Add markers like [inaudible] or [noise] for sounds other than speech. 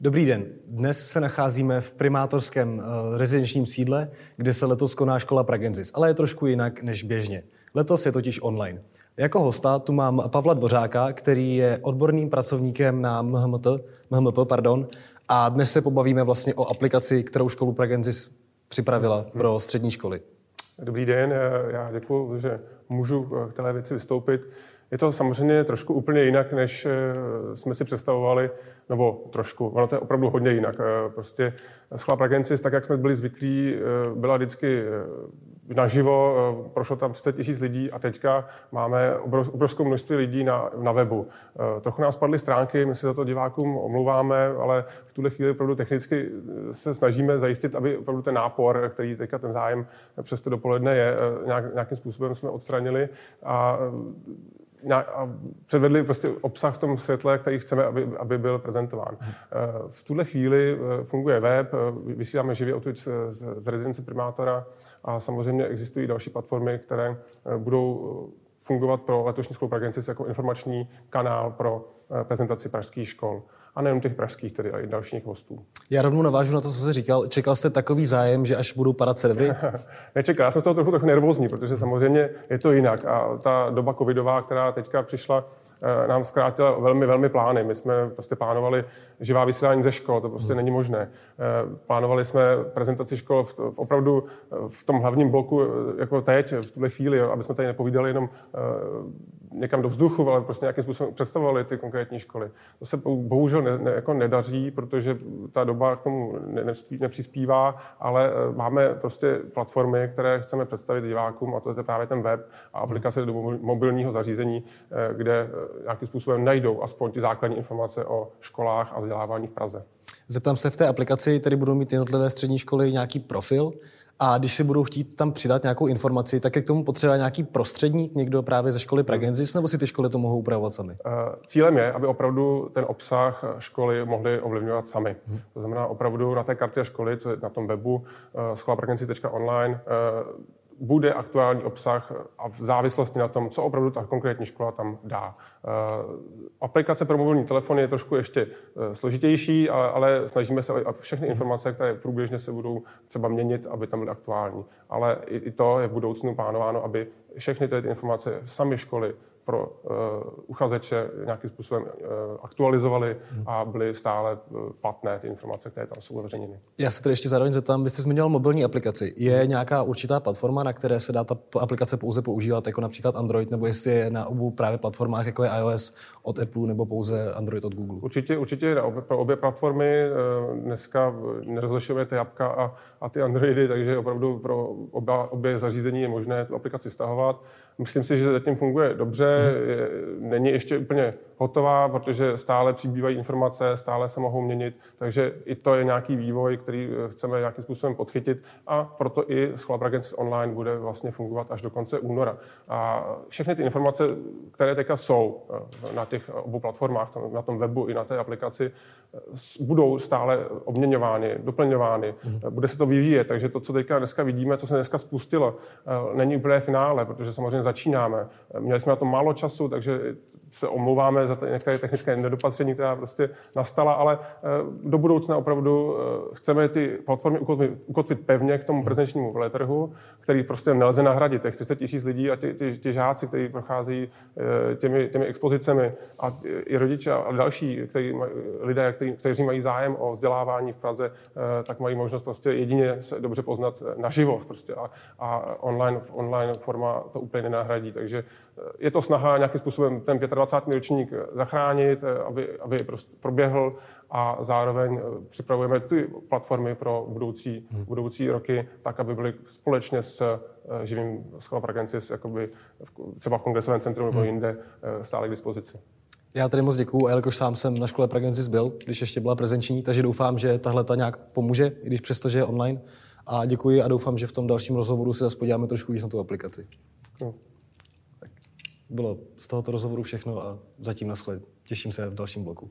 Dobrý den. Dnes se nacházíme v primátorském uh, rezidenčním sídle, kde se letos koná škola Pragenzis, ale je trošku jinak než běžně. Letos je totiž online. Jako hosta tu mám Pavla Dvořáka, který je odborným pracovníkem na MHMT, MHMP, pardon, a dnes se pobavíme vlastně o aplikaci, kterou školu Pragenzis připravila pro střední školy. Dobrý den, já děkuji, že můžu k téhle věci vystoupit. Je to samozřejmě trošku úplně jinak, než eh, jsme si představovali, nebo trošku, ono to je opravdu hodně jinak. Eh, prostě Schlap Agencis, tak jak jsme byli zvyklí, eh, byla vždycky naživo, prošlo tam 30 tisíc lidí a teďka máme obrovskou množství lidí na, na webu. Trochu nás padly stránky, my si za to divákům omlouváme, ale v tuhle chvíli opravdu technicky se snažíme zajistit, aby opravdu ten nápor, který teďka ten zájem přes to dopoledne je, nějak, nějakým způsobem jsme odstranili a a předvedli prostě obsah v tom světle, který chceme, aby, aby byl prezentován. Hmm. V tuhle chvíli eh, funguje web, eh, vysíláme živě odtud z, z rezidence primátora a samozřejmě existují další platformy, které budou fungovat pro letošní školu Pragencis jako informační kanál pro prezentaci pražských škol a nejen těch pražských, tedy i dalších hostů. Já rovnou navážu na to, co jsi říkal. Čekal jste takový zájem, že až budou padat servery? [laughs] Nečekal, já jsem z toho trochu, trochu nervózní, protože samozřejmě je to jinak. A ta doba covidová, která teďka přišla, eh, nám zkrátila velmi, velmi plány. My jsme prostě plánovali živá vysílání ze škol, to prostě hmm. není možné. Eh, plánovali jsme prezentaci škol v, v opravdu eh, v tom hlavním bloku, jako teď, v tuhle chvíli, aby jsme tady nepovídali jenom někam do vzduchu, ale prostě nějakým způsobem představovali ty konkrétní školy. To se bohužel ne, ne, jako nedaří, protože ta doba k tomu ne, nespí, nepřispívá, ale eh, máme prostě platformy, které chceme představit divákům a to je právě ten web a aplikace do mobilního zařízení, eh, kde eh, nějakým způsobem najdou aspoň ty základní informace o školách a vzdělávání v Praze. Zeptám se, v té aplikaci tedy budou mít jednotlivé střední školy nějaký profil, a když si budou chtít tam přidat nějakou informaci, tak je k tomu potřeba nějaký prostředník, někdo právě ze školy Pragenzis, nebo si ty školy to mohou upravovat sami? Eh, cílem je, aby opravdu ten obsah školy mohly ovlivňovat sami. Hmm. To znamená opravdu na té kartě školy, co je na tom webu, uh, školapragenzis.online, bude aktuální obsah a v závislosti na tom, co opravdu ta konkrétní škola tam dá. Eh, aplikace pro mobilní telefon je trošku ještě eh, složitější, ale, snažíme se, aby všechny informace, které průběžně se budou třeba měnit, aby tam byly aktuální. Ale i to je v budoucnu plánováno, aby všechny ty informace sami školy pro uh, uchazeče nějakým způsobem uh, aktualizovali a byly stále uh, platné ty informace, které tam jsou uveřejněny. Já se tedy ještě zároveň zeptám, vy jste zmiňoval mobilní aplikaci. Je hmm. nějaká určitá platforma, na které se dá ta aplikace pouze používat, jako například Android, nebo jestli je na obou právě platformách, jako je iOS od Apple, nebo pouze Android od Google? Určitě, určitě na obě, pro obě platformy. Dneska nerozlišujeme ty jabka a, a ty Androidy, takže opravdu pro oba, obě zařízení je možné tu aplikaci stahovat. Myslím si, že zatím funguje dobře, není ještě úplně hotová, protože stále přibývají informace, stále se mohou měnit, takže i to je nějaký vývoj, který eh, chceme nějakým způsobem podchytit a proto i Scholar Agency Online bude vlastně fungovat až do konce února. A všechny ty informace, které teďka jsou eh, na těch obou platformách, na tom webu i na té aplikaci, eh, budou stále obměňovány, doplňovány, mm. bude se to vyvíjet, takže to, co teďka dneska vidíme, co se dneska spustilo, není úplně finále, protože samozřejmě začínáme. Měli jsme na to málo času, takže se omlouváme za některé technické nedopatření, která prostě nastala, ale eh, do budoucna opravdu eh, chceme ty platformy ukotvit, ukotvit pevně k tomu prezenčnímu veletrhu, který prostě nelze nahradit. Těch 30 tisíc lidí a ty, ty, ty žáci, kteří prochází eh, těmi, těmi expozicemi a i rodiče a další který, lidé, který, kteří mají zájem o vzdělávání v Praze, tak mají možnost prostě jedině se dobře poznat naživo prostě a, a online, online forma to úplně nenahradí. Takže je to snaha nějakým způsobem ten 25. ročník zachránit, aby, aby prostě proběhl a zároveň eh, připravujeme ty platformy pro budoucí, hmm. budoucí roky, tak, aby byly společně s eh, živým Schola Pragencis, jakoby třeba v kongresovém centru nebo hmm. jinde eh, stále k dispozici. Já tady moc děkuju, a jelikož sám jsem na škole Pragencis byl, když ještě byla prezenční, takže doufám, že tahle ta nějak pomůže, i když přesto, že je online. A děkuji a doufám, že v tom dalším rozhovoru se zase podíváme trošku víc na tu aplikaci. No bylo z tohoto rozhovoru všechno a zatím naschle. Těším se v dalším bloku.